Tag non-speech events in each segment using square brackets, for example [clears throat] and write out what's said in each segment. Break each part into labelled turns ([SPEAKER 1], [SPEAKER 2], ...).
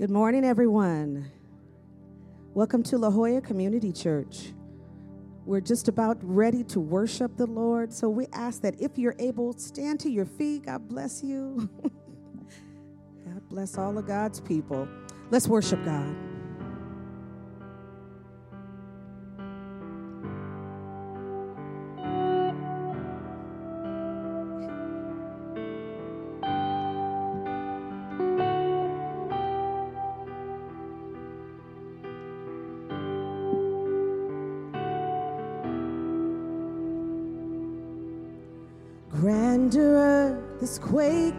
[SPEAKER 1] Good morning, everyone. Welcome to La Jolla Community Church. We're just about ready to worship the Lord, so we ask that if you're able, stand to your feet. God bless you. [laughs] God bless all of God's people. Let's worship God.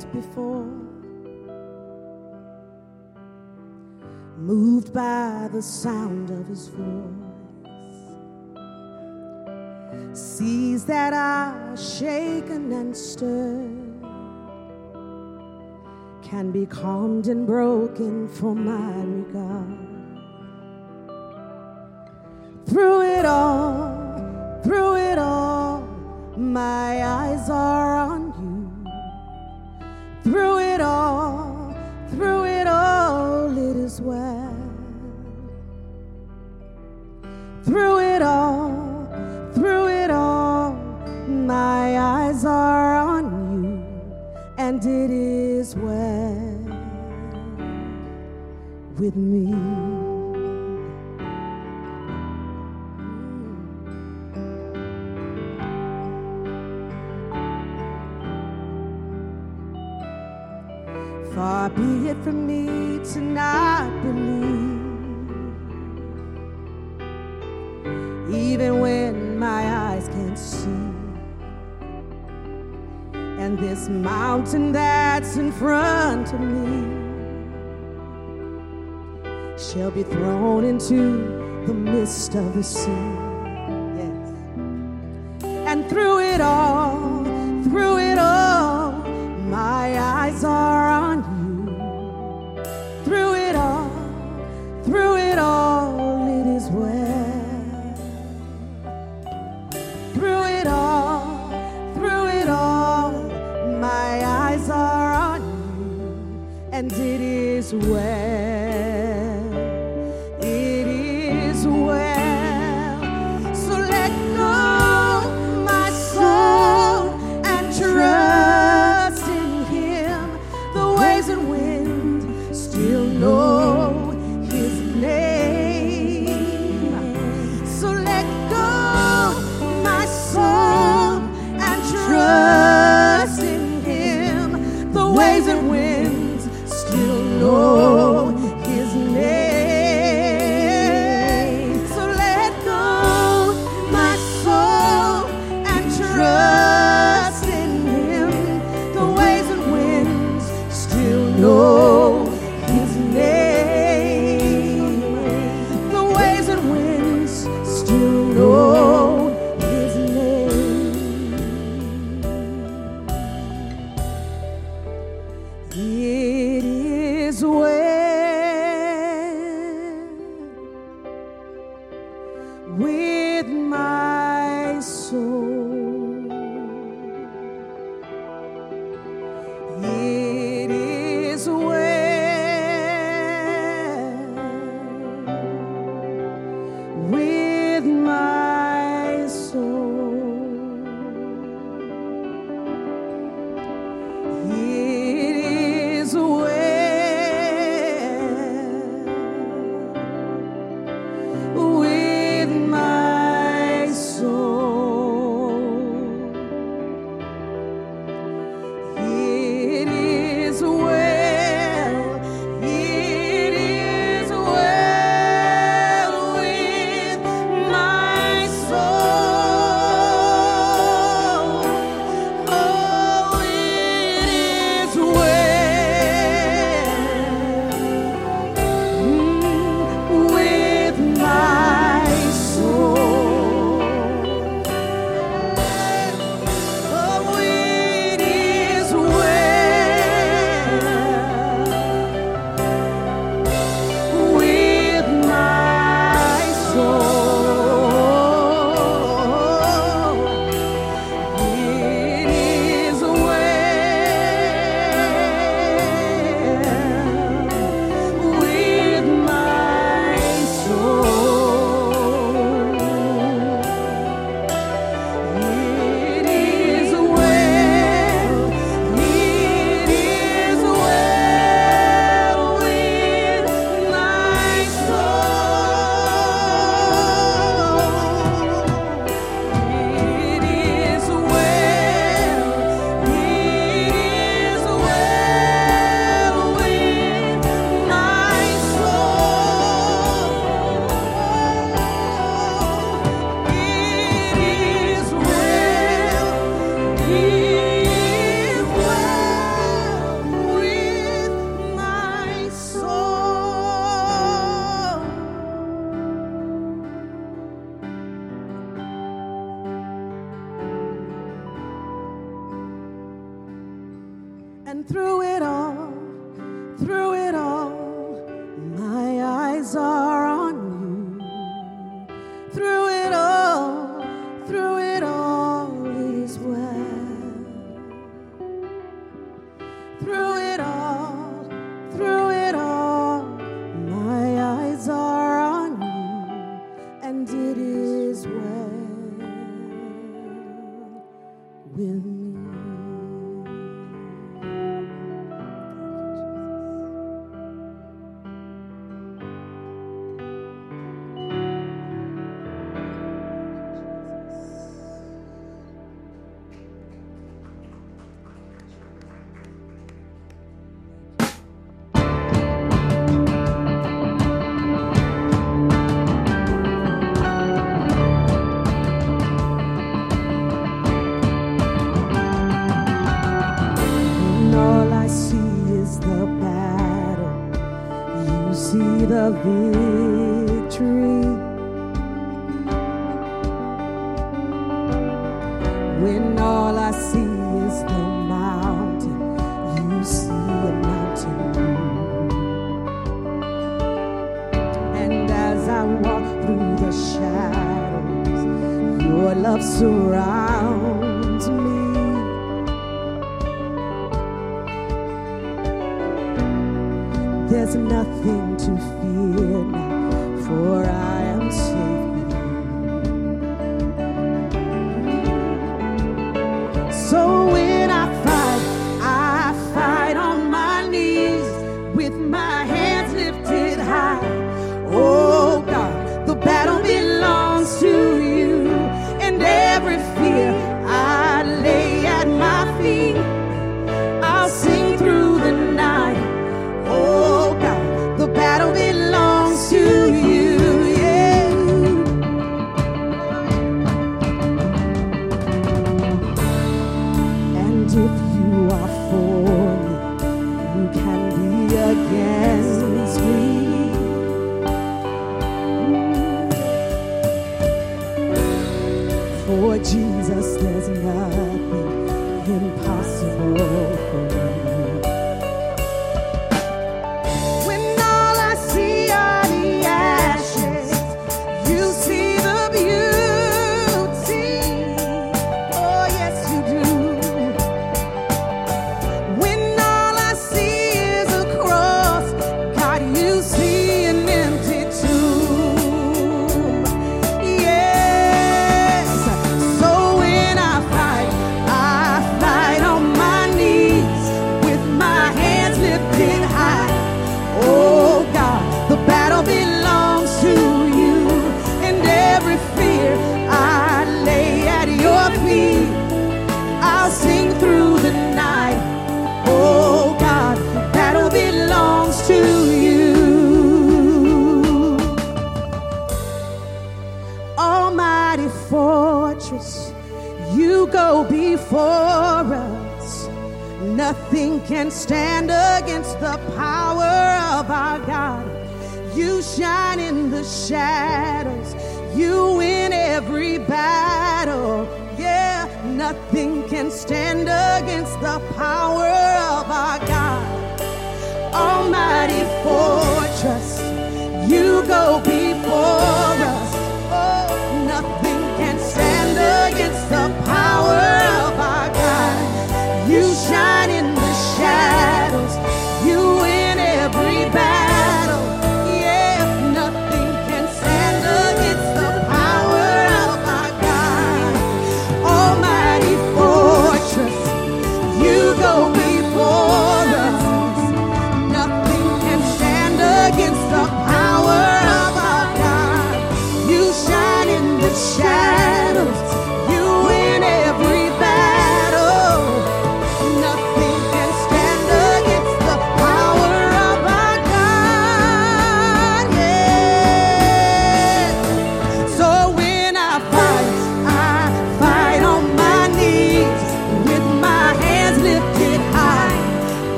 [SPEAKER 1] Quaked before, moved by the sound of his voice. Seas that are shaken and stirred can be calmed and broken for my regard. Through it all, to not believe, even when my eyes can't see. And this mountain that's in front of me shall be thrown into the midst of the sea. Yes. And through it all, is is well with me.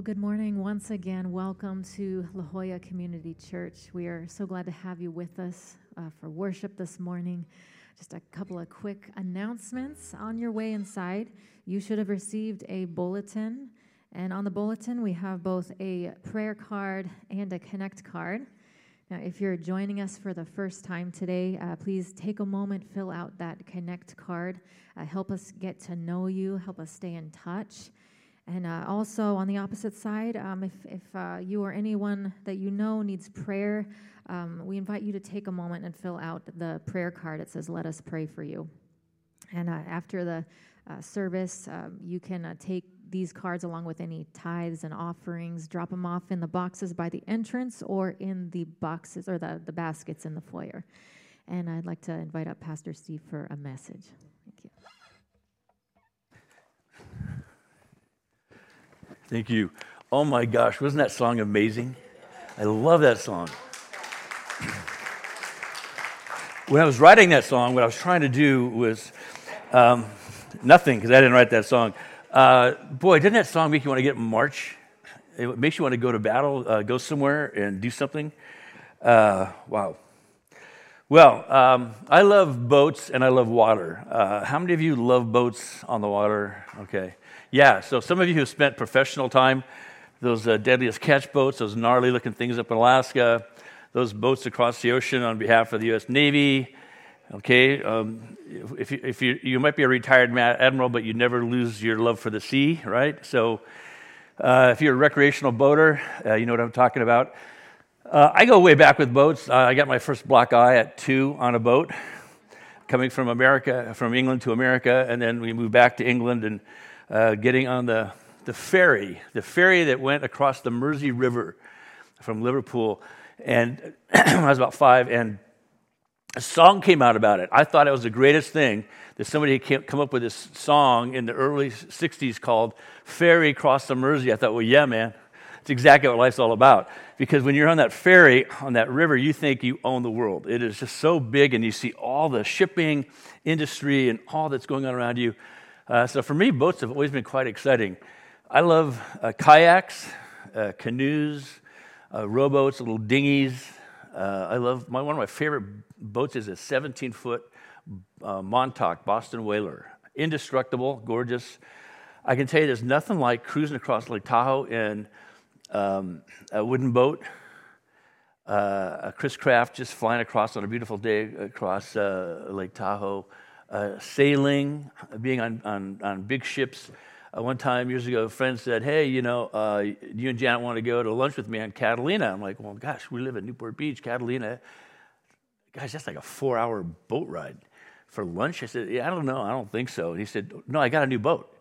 [SPEAKER 2] Well, good morning once again. Welcome to La Jolla Community Church. We are so glad to have you with us uh, for worship this morning. Just a couple of quick announcements. On your way inside, you should have received a bulletin. And on the bulletin, we have both a prayer card and a connect card. Now, if you're joining us for the first time today, uh, please take a moment, fill out that connect card. Uh, help us get to know you, help us stay in touch. And uh, also on the opposite side, um, if, if uh, you or anyone that you know needs prayer, um, we invite you to take a moment and fill out the prayer card. It says, Let us pray for you. And uh, after the uh, service, um, you can take these cards along with any tithes and offerings. Drop them off in the boxes by the entrance or in the boxes or the, the baskets in the foyer. And I'd like to invite up Pastor Steve for a message. Thank you.
[SPEAKER 3] Thank you. Oh my gosh, wasn't that song amazing? I love that song. [clears throat] When I was writing that song, what I was trying to do was um, nothing because I didn't write that song. Uh, boy, didn't that song make you want to get in march? It makes you want to go to battle, uh, go somewhere and do something. Uh, wow. Well, um, I love boats and I love water. Uh, how many of you love boats on the water? Okay. Yeah, so some of you who spent professional time, those uh, deadliest catch boats, those gnarly looking things up in Alaska, those boats across the ocean on behalf of the U.S. Navy, Okay, um, if, you, if you, you might be a retired admiral, but you never lose your love for the sea, right? So, uh, if you're a recreational boater, uh, you know what I'm talking about. Uh, I go way back with boats. I got my first black eye at two on a boat, coming from America, from England to America, and then we moved back to England and uh, getting on the, the ferry, the ferry that went across the Mersey River from Liverpool. And [clears throat] I was about five, and a song came out about it. I thought it was the greatest thing that somebody had come up with this song in the early 60s called Ferry Cross the Mersey. I thought, well, yeah, man, it's exactly what life's all about. Because when you're on that ferry, on that river, you think you own the world. It is just so big, and you see all the shipping industry and all that's going on around you. Uh, so for me, boats have always been quite exciting. I love uh, kayaks, uh, canoes, uh, rowboats, little dinghies. Uh, I love my, one of my favorite boats is a 17 foot uh, Montauk Boston whaler. Indestructible, gorgeous. I can tell you there's nothing like cruising across Lake Tahoe in um, a wooden boat. A Chris Craft just flying across on a beautiful day across Lake Tahoe. Uh, sailing, being on, on, on big ships. Uh, one time years ago, a friend said, Hey, you know, uh, you and Janet want to go to lunch with me on Catalina. I'm like, Well, gosh, we live in Newport Beach, Catalina guys, that's like a four hour boat ride for lunch. I said, yeah, I don't know. I don't think so. And he said, no, I got a new boat.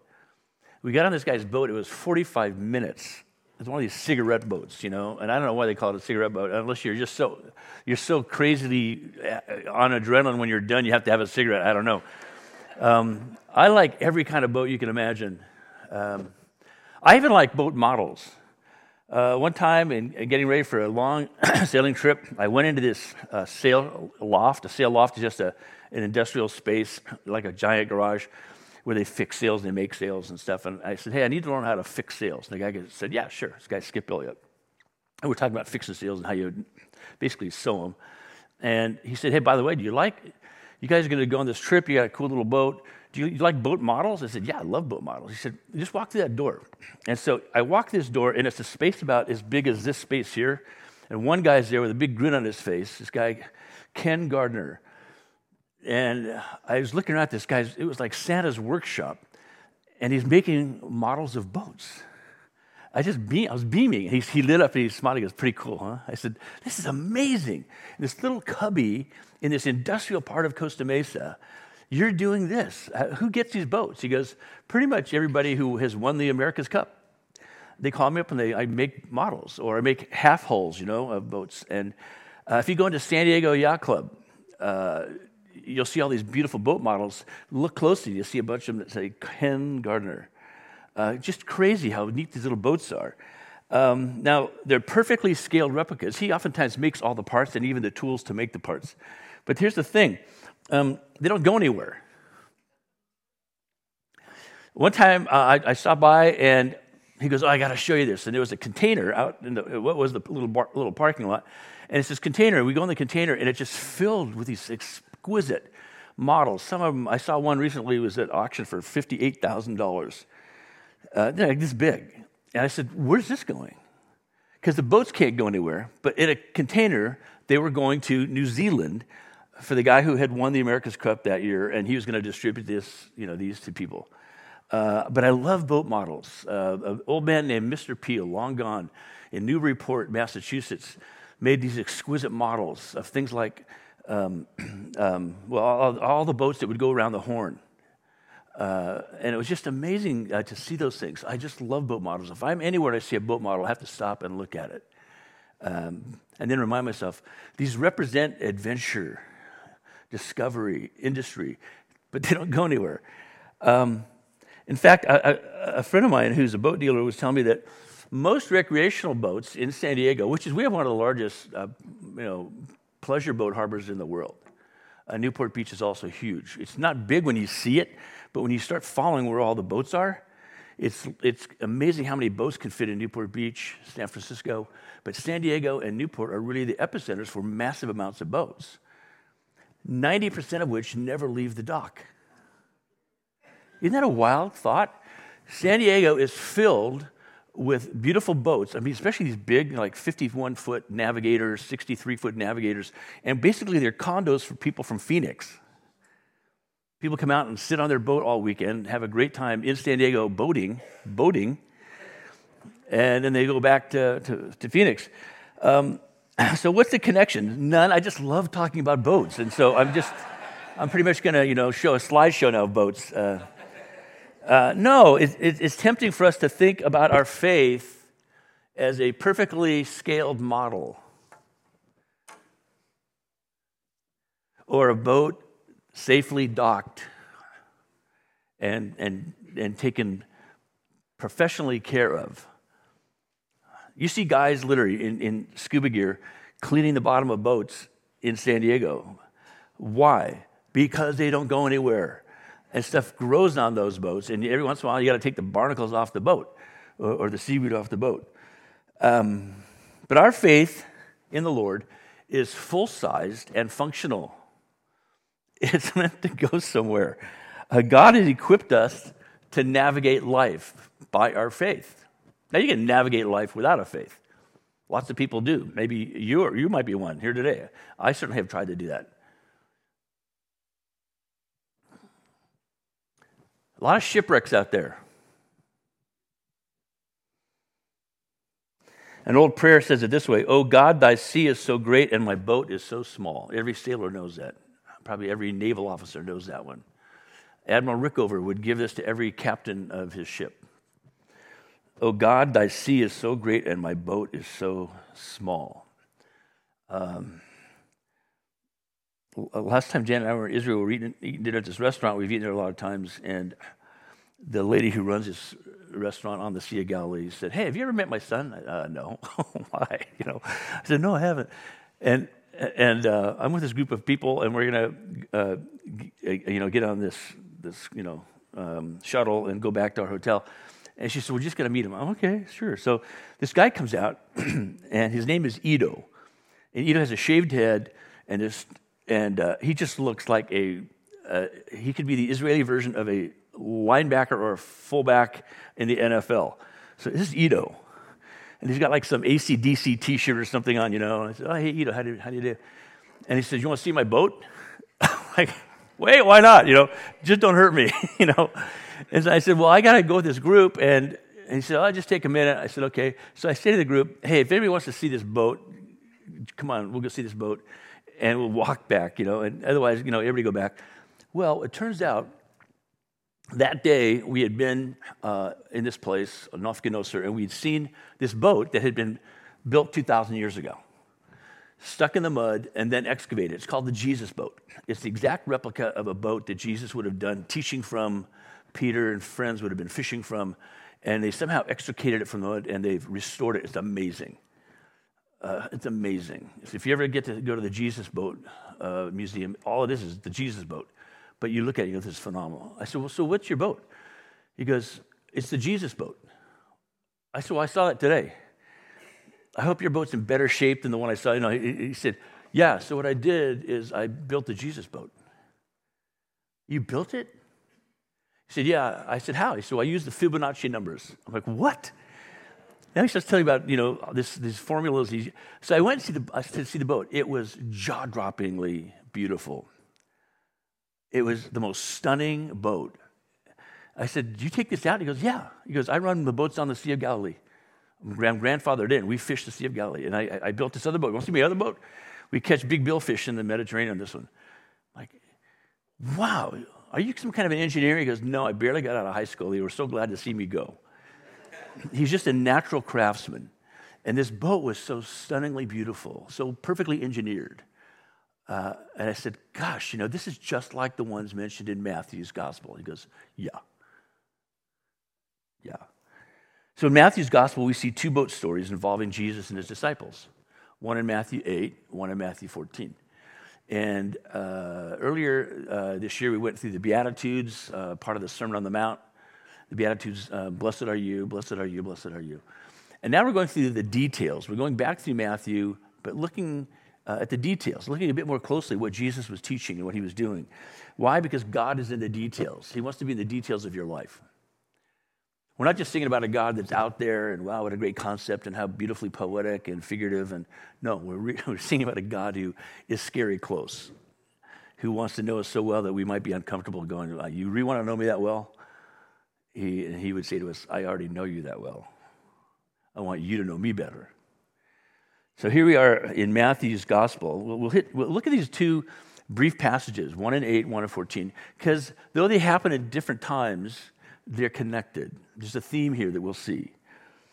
[SPEAKER 3] We got on this guy's boat. It was 45 minutes. It's one of these cigarette boats, you know, and I don't know why they call it a cigarette boat, unless you're just so you're so crazily uh, on adrenaline when you're done, you have to have a cigarette. I don't know. Um, I like every kind of boat you can imagine. Um, I even like boat models. Uh, one time, in, in, getting ready for a long [clears throat] sailing trip, I went into this uh, sail loft. A sail loft is just a, an industrial space, like a giant garage, where they fix sails and they make sails and stuff. And I said, "Hey, I need to learn how to fix sails." And the guy said, "Yeah, sure." This guy Skip Elliott. And we're talking about fixing sails and how you basically sew them. And he said, "Hey, by the way, do you like? You guys are going to go on this trip. You got a cool little boat." Do you, you, like boat models? I said, Yeah, I love boat models. He said, Just walk through that door. And so I walk this door, and it's a space about as big as this space here. And one guy's there with a big grin on his face, this guy, Ken Gardner. And I was looking at this guy, it was like Santa's workshop, and he's making models of boats. I just beam, I was beaming. He, he lit up and he smiled. He goes, "Pretty cool, huh?" I said, "This is amazing." This little cubby in this industrial part of Costa Mesa you're doing this. Uh, who gets these boats? He goes, Pretty much everybody who has won the America's Cup. They call me up and they, I make models or I make half hulls, you know, of boats. And uh, if you go into San Diego Yacht Club, uh, you'll see all these beautiful boat models. Look closely, you'll see a bunch of them that say Ken Gardner. Uh, just crazy how neat these little boats are. Um, now, they're perfectly scaled replicas. He oftentimes makes all the parts and even the tools to make the parts. But here's the thing um, they don't go anywhere. One time uh, I, I, stopped by and he goes, Oh, I got to show you this. And there was a container out in the, what was the little, bar, little parking lot. And it's this container. We go in the container and it's just filled with these exquisite models. Some of them, I saw one recently was at auction for $58,000. Uh, this big. And I said, Where's this going? because the boats can't go anywhere. But in a container, they were going to New Zealand for the guy who had won the America's Cup that year, and he was going to distribute this, you know, these to people. Uh, but I love boat models. Uh, an old man named Mr. Peel, long gone, in Newburyport, Massachusetts, made these exquisite models of things like, um, [clears throat] um, well, all, all, the boats that would go around the horn. Uh, and it was just amazing uh, to see those things. I just love boat models. If I'm anywhere and I see a boat model, I have to stop and look at it. Um, and then remind myself these represent adventure, discovery, industry, but they don't go anywhere. Um, in fact, a, a, friend of mine who's a boat dealer was telling me that most recreational boats in San Diego, which is we have one of the largest, uh, you know, pleasure boat harbors in the world. Uh, Newport Beach is also huge. It's not big when you see it, but when you start following where all the boats are, it's, it's amazing how many boats can fit in Newport Beach, San Francisco. But San Diego and Newport are really the epicenters for massive amounts of boats, 90% of which never leave the dock. Isn't that a wild thought? San Diego is filled with beautiful boats. I mean, especially these big, like 51 foot navigators, 63 foot navigators, and basically they're condos for people from Phoenix. People come out and sit on their boat all weekend, have a great time in San Diego boating, boating, and then they go back to, to, to Phoenix. Um, [clears throat] so what's the connection? None. I just love talking about boats, and so I'm just, I'm pretty much going to, you know, show a slideshow now of boats. Uh, uh, no, it, it, it's tempting for us to think about our faith as a perfectly scaled model or a boat safely docked and, and, and taken professionally care of. You see guys literally in, in scuba gear cleaning the bottom of boats in San Diego. Why? Because they don't go anywhere and stuff grows on those boats. And every once in a while, you got to take the barnacles off the boat or, or the seaweed off the boat. Um, but our faith in the Lord is full sized and functional. [laughs] It's meant to go somewhere. Uh, God has equipped us to navigate life by our faith. Now, you can navigate life without a faith. Lots of people do. Maybe you, or, you might be one here today. I certainly have tried to do that. A lot of shipwrecks out there. An old prayer says it this way Oh God, thy sea is so great and my boat is so small. Every sailor knows that. Probably every naval officer knows that one. Admiral Rickover would give this to every captain of his ship. Oh God, thy sea is so great and my boat is so small. Um, last time Jan and I were in Israel, we were eating, eating dinner at this restaurant. We've eaten there a lot of times, and the lady who runs this restaurant on the Sea of Galilee said, "Hey, have you ever met my son?" Uh, no. [laughs] Why? You know, I said, "No, I haven't." And and uh, I'm with this group of people, and we're gonna, uh, you know, get on this this you know um, shuttle and go back to our hotel. And she said, "We're just gonna meet him." I'm, okay, sure. So this guy comes out, [clears throat] and his name is Ido, and Ido has a shaved head and this and uh, he just looks like a uh, he could be the Israeli version of a linebacker or a fullback in the NFL. So this is Ido, And he's got like some ACDC t shirt or something on, you know. And I said, Oh, hey, Ido, how do, how do you do? And he says, You want to see my boat? [laughs] like, wait, why not? You know, just don't hurt me, [laughs] you know. And so I said, Well, I got to go with this group. And, and he said, I'll oh, just take a minute. I said, Okay. So I say to the group, Hey, if anybody wants to see this boat, come on, we'll go see this boat and we'll walk back, you know, and otherwise, you know, everybody go back. Well, it turns out that day we had been uh, in this place, Nof Ginosar, and we'd seen this boat that had been built 2,000 years ago, stuck in the mud and then excavated. It's called the Jesus boat. It's the exact replica of a boat that Jesus would have done teaching from, Peter and friends would have been fishing from, and they somehow extricated it from the mud and they've restored it. It's amazing. Uh, it's amazing. If you ever get to go to the Jesus boat uh, museum, all it is is the Jesus boat. But you look at it, you go, this is phenomenal. I said, well, so what's your boat? He goes, it's the Jesus boat. I said, well, I saw it today. I hope your boat's in better shape than the one I saw. You know, he, he said, yeah, so what I did is I built the Jesus boat. You built it? He said, yeah. I said, how? He said, well, I used the Fibonacci numbers. I'm like, what? And he starts telling about, you know, this, these formulas. So I went to see, the, to see the boat. It was jaw-droppingly beautiful. It was the most stunning boat. I said, "Do you take this out?" He goes, "Yeah." He goes, "I run the boats on the Sea of Galilee." My grandfather did. We fished the Sea of Galilee, and I, I built this other boat. You want to see my other boat? We catch big billfish in the Mediterranean. This one, like, wow, are you some kind of an engineer? He goes, "No, I barely got out of high school. They were so glad to see me go." He's just a natural craftsman, and this boat was so stunningly beautiful, so perfectly engineered. Uh, and I said, Gosh, you know, this is just like the ones mentioned in Matthew's gospel. He goes, Yeah. Yeah. So in Matthew's gospel, we see two boat stories involving Jesus and his disciples one in Matthew 8, one in Matthew 14. And uh, earlier uh, this year, we went through the Beatitudes, uh, part of the Sermon on the Mount. The Beatitudes, uh, blessed are you, blessed are you, blessed are you. And now we're going through the details. We're going back through Matthew, but looking uh, at the details, looking a bit more closely what Jesus was teaching and what he was doing. Why? Because God is in the details. He wants to be in the details of your life. We're not just thinking about a God that's out there and wow, what a great concept and how beautifully poetic and figurative. And no, we're, re- [laughs] we're thinking about a God who is scary close, who wants to know us so well that we might be uncomfortable going, You really want to know me that well? He, and he would say to us, I already know you that well. I want you to know me better. So here we are in Matthew's gospel. We'll, we'll, hit, we'll look at these two brief passages, one in 8, one in 14, because though they happen at different times, they're connected. There's a theme here that we'll see.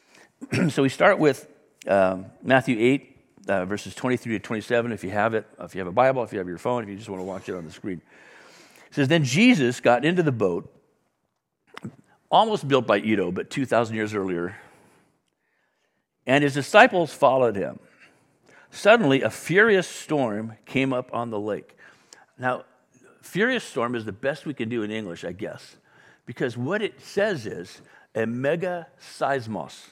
[SPEAKER 3] [clears throat] so we start with um, Matthew 8, uh, verses 23 to 27. If you have it, if you have a Bible, if you have your phone, if you just want to watch it on the screen. It says, Then Jesus got into the boat, almost built by Ido, but 2,000 years earlier, and his disciples followed him. Suddenly, a furious storm came up on the lake. Now, furious storm is the best we can do in English, I guess because what it says is a mega seismos.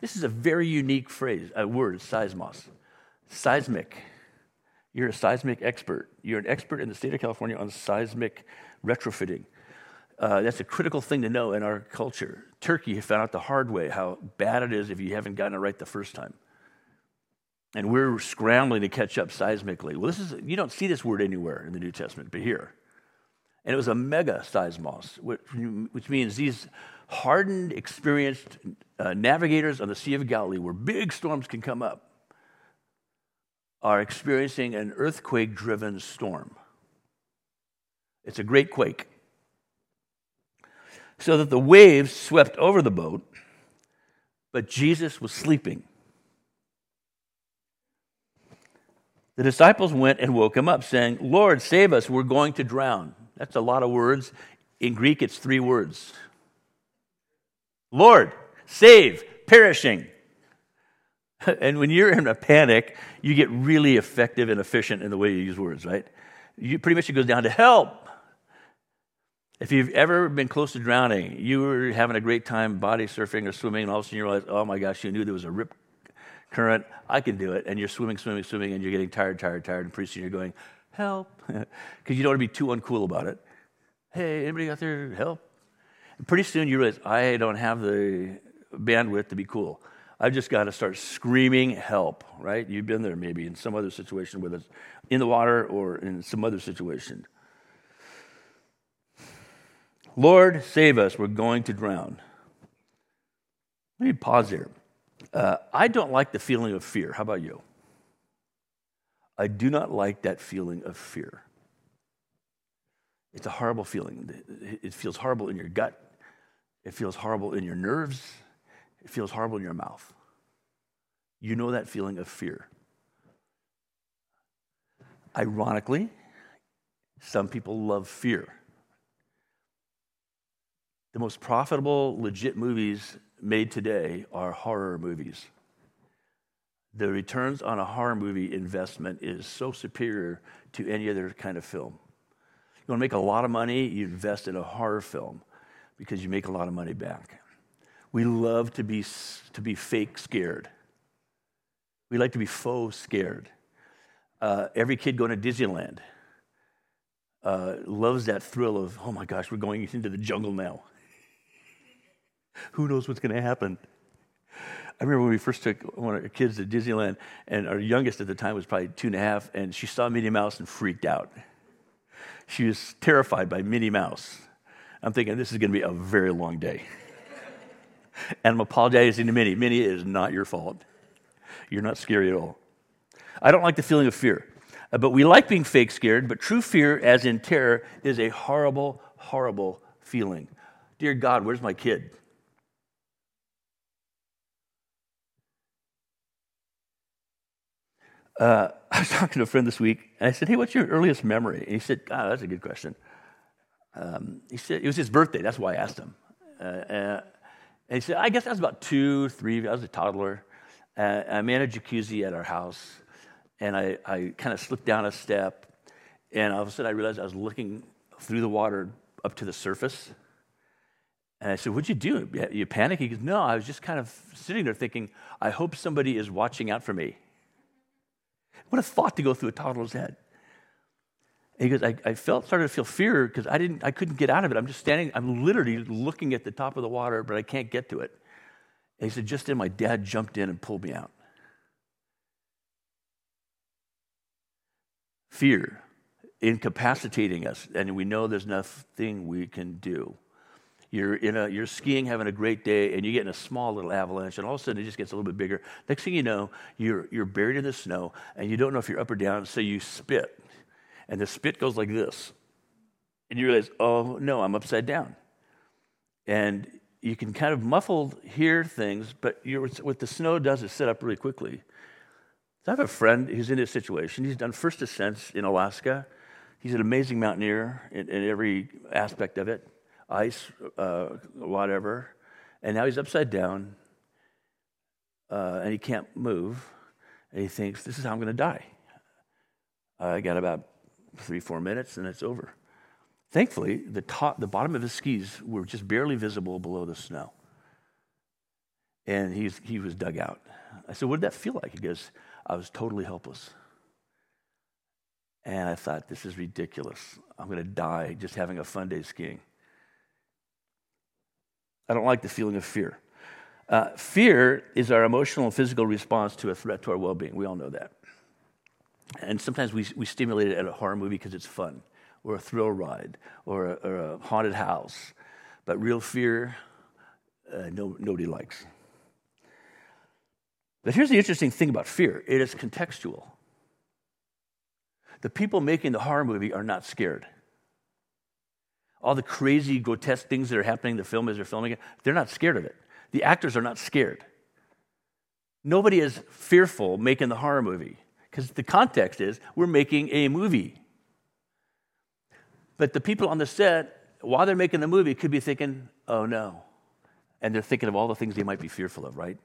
[SPEAKER 3] This is a very unique phrase, a word, seismos. Seismic. You're a seismic expert. You're an expert in the state of California on seismic retrofitting. Uh, that's a critical thing to know in our culture. Turkey found out the hard way how bad it is if you haven't gotten it right the first time. And we're scrambling to catch up seismically. Well, this is, you don't see this word anywhere in the New Testament, but here. And it was a mega seismos, which, means these hardened, experienced uh, navigators on the Sea of Galilee, where big storms can come up, are experiencing an earthquake driven storm. It's a great quake. So that the waves swept over the boat, but Jesus was sleeping. The disciples went and woke him up, saying, Lord, save us, we're going to drown. That's a lot of words. In Greek, it's three words Lord, save, perishing. [laughs] And when you're in a panic, you get really effective and efficient in the way you use words, right? You, pretty much it goes down to help. If you've ever been close to drowning, you were having a great time body surfing or swimming, and all of a sudden you realize, oh my gosh, you knew there was a rip current. I can do it. And you're swimming, swimming, swimming, and you're getting tired, tired, tired. And pretty soon you're going, help. [laughs] Because you don't want to be too uncool about it. Hey, anybody out there, help? And pretty soon you realize, I don't have the bandwidth to be cool. I've just got to start screaming help, right? You've been there maybe in some other situation, whether it's in the water or in some other situation. Lord, save us. We're going to drown. Let me pause here. Uh, I don't like the feeling of fear. How about you? I do not like that feeling of fear. It's a horrible feeling. It feels horrible in your gut. It feels horrible in your nerves. It feels horrible in your mouth. You know that feeling of fear. Ironically, some people love fear. The most profitable, legit movies made today are horror movies the returns on a horror movie investment is so superior to any other kind of film. You want to make a lot of money, you invest in a horror film because you make a lot of money back. We love to be, to be fake scared. We like to be faux scared. Uh, every kid going to Disneyland uh, loves that thrill of, oh my gosh, we're going into the jungle now. Who knows what's going to happen? I remember when we first took one of our kids to Disneyland, and our youngest at the time was probably two and a half, and she saw Minnie Mouse and freaked out. She was terrified by Minnie Mouse. I'm thinking, this is going to be a very long day. [laughs] and I'm apologizing to Minnie. Minnie, it is not your fault. You're not scary at all. I don't like the feeling of fear. Uh, but we like being fake scared, but true fear, as in terror, is a horrible, horrible feeling. Dear God, where's my kid? Uh, [laughs] I was talking to a friend this week, and I said, Hey, what's your earliest memory? And he said, God, that's a good question. Um, he said, It was his birthday. That's why I asked him. Uh, uh, and he said, I guess I was about two, three. I was a toddler. Uh, I'm in a jacuzzi at our house and I, I kind of slipped down a step, and all of a sudden I realized I was looking through the water up to the surface. And I said, What'd you do? You panic? He goes, No, I was just kind of sitting there thinking, I hope somebody is watching out for me. What a thought to go through a toddler's head. And he goes, I, I felt started to feel fear because I didn't I couldn't get out of it. I'm just standing, I'm literally looking at the top of the water, but I can't get to it. And he said, just then my dad jumped in and pulled me out. fear incapacitating us, and we know there's nothing we can do. You're, in a, you're skiing, having a great day, and you get in a small little avalanche, and all of a sudden it just gets a little bit bigger. Next thing you know, you're, you're buried in the snow, and you don't know if you're up or down, so you spit. And the spit goes like this. And you realize, oh, no, I'm upside down. And you can kind of muffled hear things, but what the snow does is sit up really quickly. So I have a friend who's in this situation. He's done first ascents in Alaska. He's an amazing mountaineer in, in every aspect of it ice, uh, whatever. And now he's upside down uh, and he can't move. And he thinks, this is how I'm going to die. I got about three, four minutes and it's over. Thankfully, the, top, the bottom of his skis were just barely visible below the snow. And he's, he was dug out. I said, What did that feel like? He goes, I was totally helpless. And I thought, this is ridiculous. I'm going to die just having a fun day skiing. I don't like the feeling of fear. Uh, fear is our emotional and physical response to a threat to our well being. We all know that. And sometimes we, we stimulate it at a horror movie because it's fun, or a thrill ride, or a, or a haunted house. But real fear, uh, no, nobody likes. But here's the interesting thing about fear it is contextual. The people making the horror movie are not scared. All the crazy, grotesque things that are happening in the film as they're filming it, they're not scared of it. The actors are not scared. Nobody is fearful making the horror movie because the context is we're making a movie. But the people on the set, while they're making the movie, could be thinking, oh no. And they're thinking of all the things they might be fearful of, right?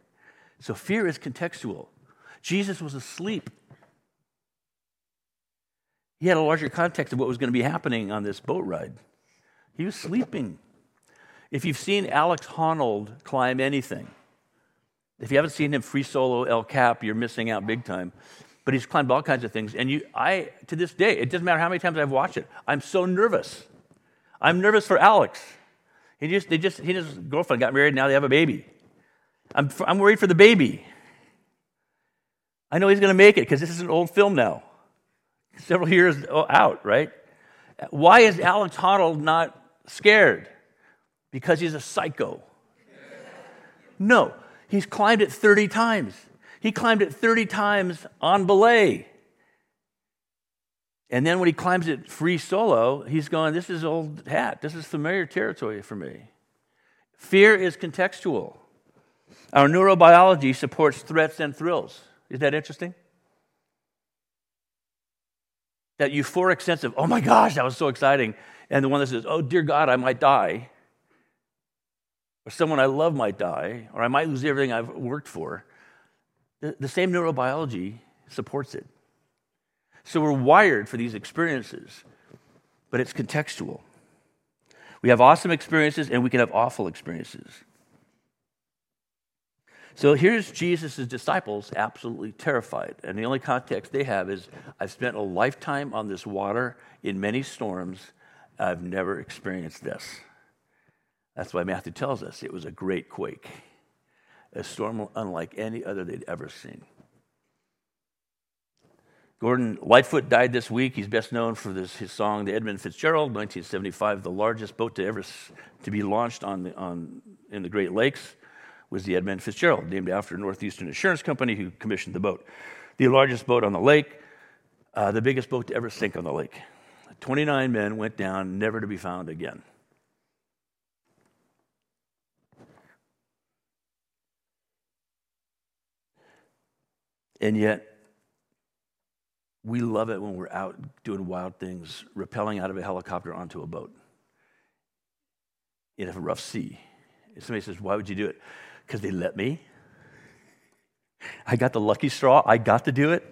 [SPEAKER 3] So fear is contextual. Jesus was asleep. He had a larger context of what was going to be happening on this boat ride. He was sleeping. If you've seen Alex Honnold climb anything, if you haven't seen him free solo El Cap, you're missing out big time. But he's climbed all kinds of things. And you, I, to this day, it doesn't matter how many times I've watched it, I'm so nervous. I'm nervous for Alex. He just, they just, he and his girlfriend got married, now they have a baby. I'm, I'm worried for the baby. I know he's going to make it because this is an old film now, several years out, right? Why is Alex Honnold not scared? Because he's a psycho. No, he's climbed it 30 times. He climbed it 30 times on belay. And then when he climbs it free solo, he's going, This is old hat. This is familiar territory for me. Fear is contextual. Our neurobiology supports threats and thrills. Is that interesting? That euphoric sense of, oh my gosh, that was so exciting. And the one that says, oh dear God, I might die. Or someone I love might die. Or I might lose everything I've worked for. The, the same neurobiology supports it. So we're wired for these experiences, but it's contextual. We have awesome experiences and we can have awful experiences. So here's Jesus' disciples absolutely terrified. And the only context they have is I've spent a lifetime on this water in many storms. I've never experienced this. That's why Matthew tells us it was a great quake. a storm unlike any other they'd ever seen. Gordon Lightfoot died this week. He's best known for this, his song, The Edmund Fitzgerald, 1975. The largest boat to ever to be launched on the, on, in the Great Lakes was the Edmund Fitzgerald, named after Northeastern Insurance Company, who commissioned the boat. The largest boat on the lake, uh, the biggest boat to ever sink on the lake. 29 men went down, never to be found again. And yet, we love it when we're out doing wild things, rappelling out of a helicopter onto a boat in a rough sea. Somebody says, Why would you do it? Because they let me. I got the lucky straw, I got to do it.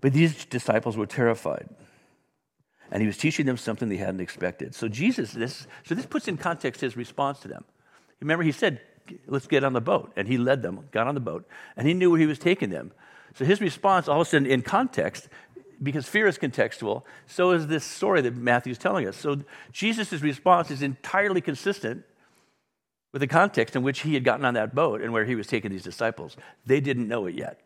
[SPEAKER 3] But these disciples were terrified. And he was teaching them something they hadn't expected. So Jesus, this, so this puts in context his response to them. Remember, he said, let's get on the boat. And he led them, got on the boat, and he knew where he was taking them. So his response, all of a sudden, in context, because fear is contextual, so is this story that Matthew's telling us. So Jesus' response is entirely consistent with the context in which he had gotten on that boat and where he was taking these disciples. They didn't know it yet.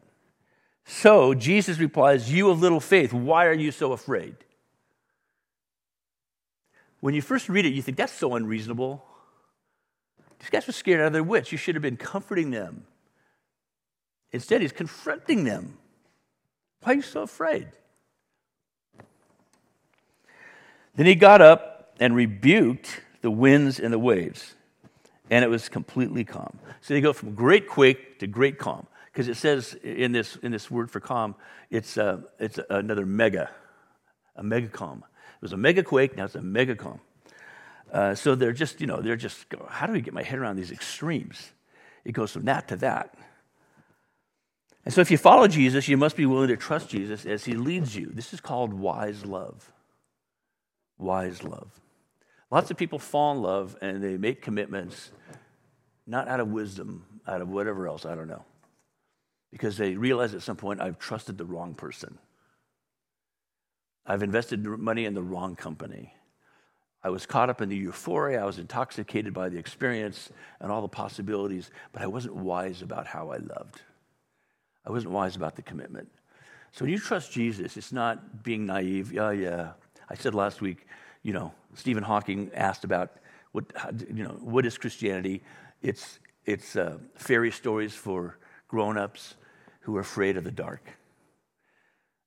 [SPEAKER 3] So Jesus replies, You of little faith, why are you so afraid? When you first read it, you think that's so unreasonable. These guys were scared out of their wits. You should have been comforting them. Instead, he's confronting them. Why are you so afraid? Then he got up and rebuked the winds and the waves, and it was completely calm. So they go from great quake to great calm because it says in this, in this word for calm, it's, uh, it's another mega, a mega calm. It was a mega quake, now it's a mega calm. Uh, so they're just, you know, they're just, how do we get my head around these extremes? It goes from that to that. And so if you follow Jesus, you must be willing to trust Jesus as he leads you. This is called wise love. Wise love. Lots of people fall in love and they make commitments not out of wisdom, out of whatever else, I don't know because they realize at some point I've trusted the wrong person. I've invested money in the wrong company. I was caught up in the euphoria. I was intoxicated by the experience and all the possibilities, but I wasn't wise about how I loved. I wasn't wise about the commitment. So when you trust Jesus, it's not being naive. Yeah, yeah. I said last week, you know, Stephen Hawking asked about what, you know, what is Christianity? It's, it's uh, fairy stories for grown-ups who are afraid of the dark.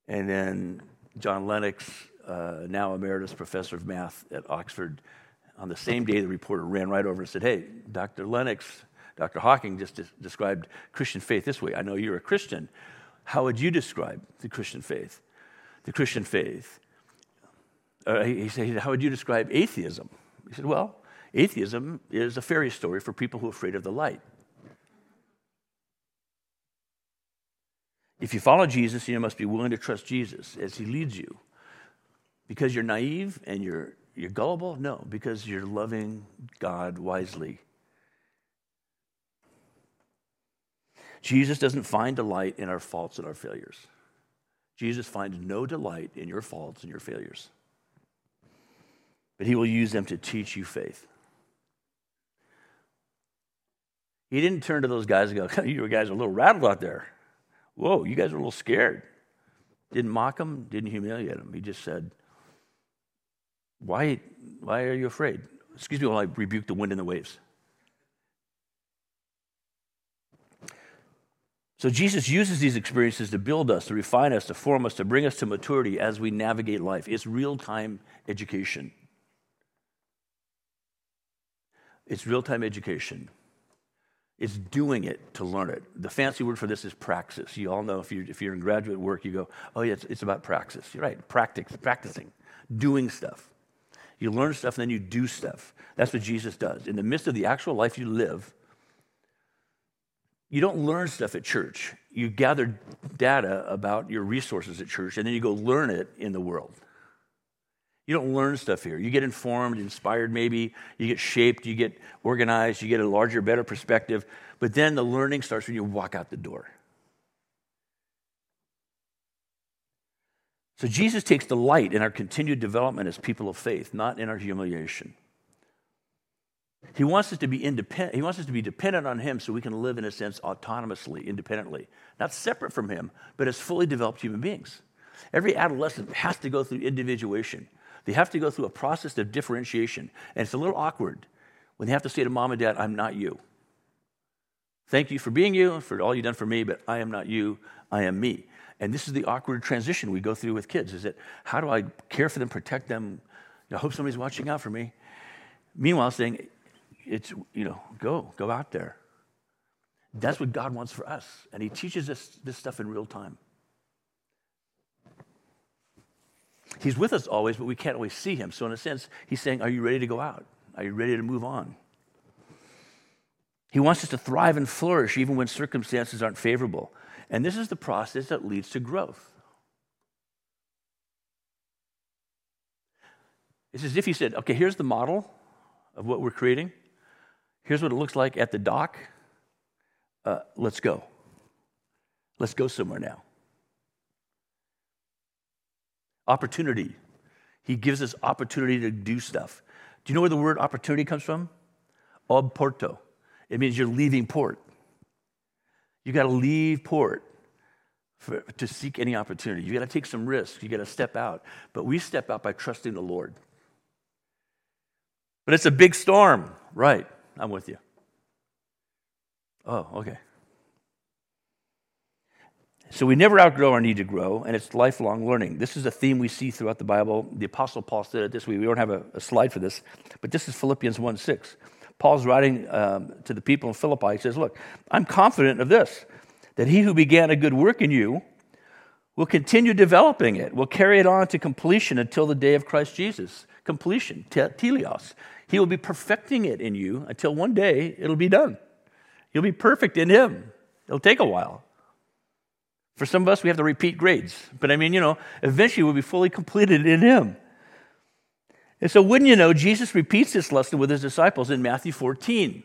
[SPEAKER 3] And then John Lennox, uh, now emeritus professor of math at Oxford, on the same day the reporter ran right over and said, Hey, Dr. Lennox, Dr. Hawking just de- described Christian faith this way. I know you're a Christian. How would you describe the Christian faith? The Christian faith. Uh, he said, How would you describe atheism? He said, Well, atheism is a fairy story for people who are afraid of the light. If you follow Jesus, you must be willing to trust Jesus as he leads you. Because you're naive and you're, you're gullible? No, because you're loving God wisely. Jesus doesn't find delight in our faults and our failures. Jesus finds no delight in your faults and your failures. But he will use them to teach you faith. He didn't turn to those guys and go, [laughs] You guys are a little rattled out there. Whoa, you guys are a little scared. Didn't mock him, didn't humiliate him. He just said, Why, why are you afraid? Excuse me while I rebuke the wind and the waves. So Jesus uses these experiences to build us, to refine us, to form us, to bring us to maturity as we navigate life. It's real time education. It's real time education. It's doing it to learn it. The fancy word for this is praxis. You all know if you're, if you're in graduate work, you go, oh, yeah, it's, it's about praxis. You're right, practice, practicing, doing stuff. You learn stuff and then you do stuff. That's what Jesus does. In the midst of the actual life you live, you don't learn stuff at church. You gather data about your resources at church and then you go learn it in the world. You don't learn stuff here. You get informed, inspired, maybe. You get shaped, you get organized, you get a larger, better perspective. But then the learning starts when you walk out the door. So Jesus takes delight in our continued development as people of faith, not in our humiliation. He wants us to be independent. He wants us to be dependent on Him so we can live, in a sense, autonomously, independently, not separate from Him, but as fully developed human beings. Every adolescent has to go through individuation. They have to go through a process of differentiation. And it's a little awkward when they have to say to mom and dad, I'm not you. Thank you for being you, for all you've done for me, but I am not you, I am me. And this is the awkward transition we go through with kids is that how do I care for them, protect them? I hope somebody's watching out for me. Meanwhile, saying, it's, you know, go, go out there. That's what God wants for us. And He teaches us this stuff in real time. He's with us always, but we can't always see Him. So, in a sense, He's saying, Are you ready to go out? Are you ready to move on? He wants us to thrive and flourish even when circumstances aren't favorable. And this is the process that leads to growth. It's as if he said, okay, here's the model of what we're creating. Here's what it looks like at the dock. Uh, let's go. Let's go somewhere now. Opportunity. He gives us opportunity to do stuff. Do you know where the word opportunity comes from? Ob porto. It means you're leaving port. You got to leave port for, to seek any opportunity. You got to take some risks. You got to step out. But we step out by trusting the Lord. But it's a big storm. Right. I'm with you. Oh, okay. So we never outgrow our need to grow, and it's lifelong learning. This is a theme we see throughout the Bible. The Apostle Paul said it this way. We don't have a, a slide for this, but this is Philippians 1 6. Paul's writing um, to the people in Philippi. He says, Look, I'm confident of this, that he who began a good work in you will continue developing it, will carry it on to completion until the day of Christ Jesus. Completion, teleos. He will be perfecting it in you until one day it'll be done. You'll be perfect in him. It'll take a while. For some of us, we have to repeat grades. But I mean, you know, eventually we'll be fully completed in him. And so, wouldn't you know, Jesus repeats this lesson with his disciples in Matthew 14.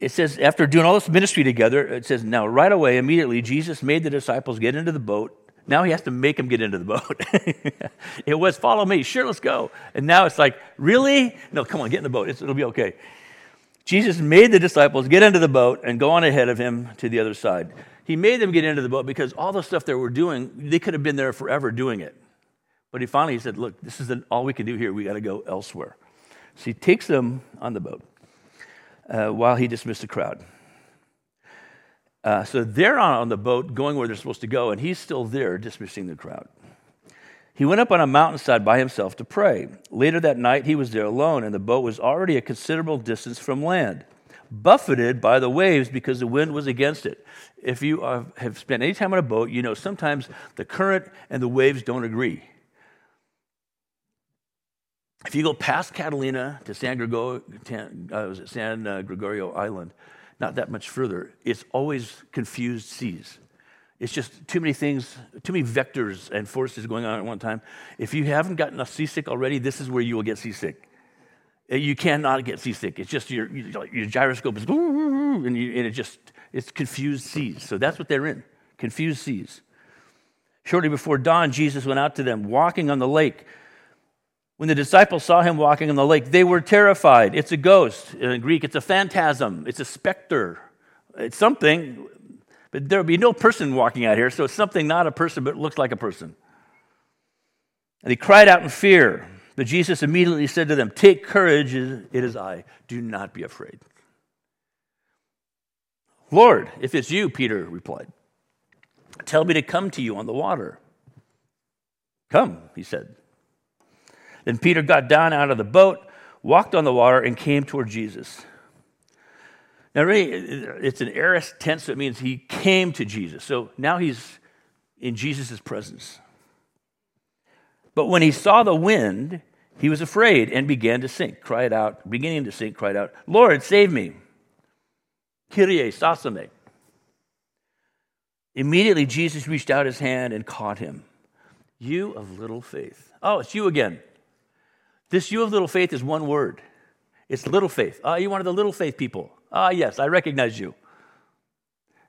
[SPEAKER 3] It says, after doing all this ministry together, it says, now right away, immediately, Jesus made the disciples get into the boat. Now he has to make them get into the boat. [laughs] it was, follow me. Sure, let's go. And now it's like, really? No, come on, get in the boat. It's, it'll be okay. Jesus made the disciples get into the boat and go on ahead of him to the other side. He made them get into the boat because all the stuff they were doing, they could have been there forever doing it. But he finally said, Look, this is all we can do here. We got to go elsewhere. So he takes them on the boat uh, while he dismissed the crowd. Uh, so they're on the boat going where they're supposed to go, and he's still there dismissing the crowd. He went up on a mountainside by himself to pray. Later that night, he was there alone, and the boat was already a considerable distance from land, buffeted by the waves because the wind was against it. If you have spent any time on a boat, you know sometimes the current and the waves don't agree. If you go past Catalina to San Gregorio, uh, San uh, Gregorio Island, not that much further, it's always confused seas. It's just too many things, too many vectors and forces going on at one time. If you haven't gotten seasick already, this is where you will get seasick. Uh, you cannot get seasick. It's just your, your gyroscope is, [laughs] and, you, and it just, it's confused seas. So that's what they're in, confused seas. Shortly before dawn, Jesus went out to them, walking on the lake. When the disciples saw him walking on the lake, they were terrified. It's a ghost. In Greek, it's a phantasm, it's a specter. It's something, but there will be no person walking out here, so it's something not a person, but looks like a person. And he cried out in fear. But Jesus immediately said to them, Take courage, it is I. Do not be afraid. Lord, if it's you, Peter replied, tell me to come to you on the water. Come, he said. Then Peter got down out of the boat, walked on the water, and came toward Jesus. Now, really, it's an aorist tense, so it means he came to Jesus. So now he's in Jesus' presence. But when he saw the wind, he was afraid and began to sink, cried out, beginning to sink, cried out, Lord, save me. Kyrie, sasame. Immediately, Jesus reached out his hand and caught him. You of little faith. Oh, it's you again. This you of little faith is one word. It's little faith. Ah, you one of the little faith people. Ah, yes, I recognize you.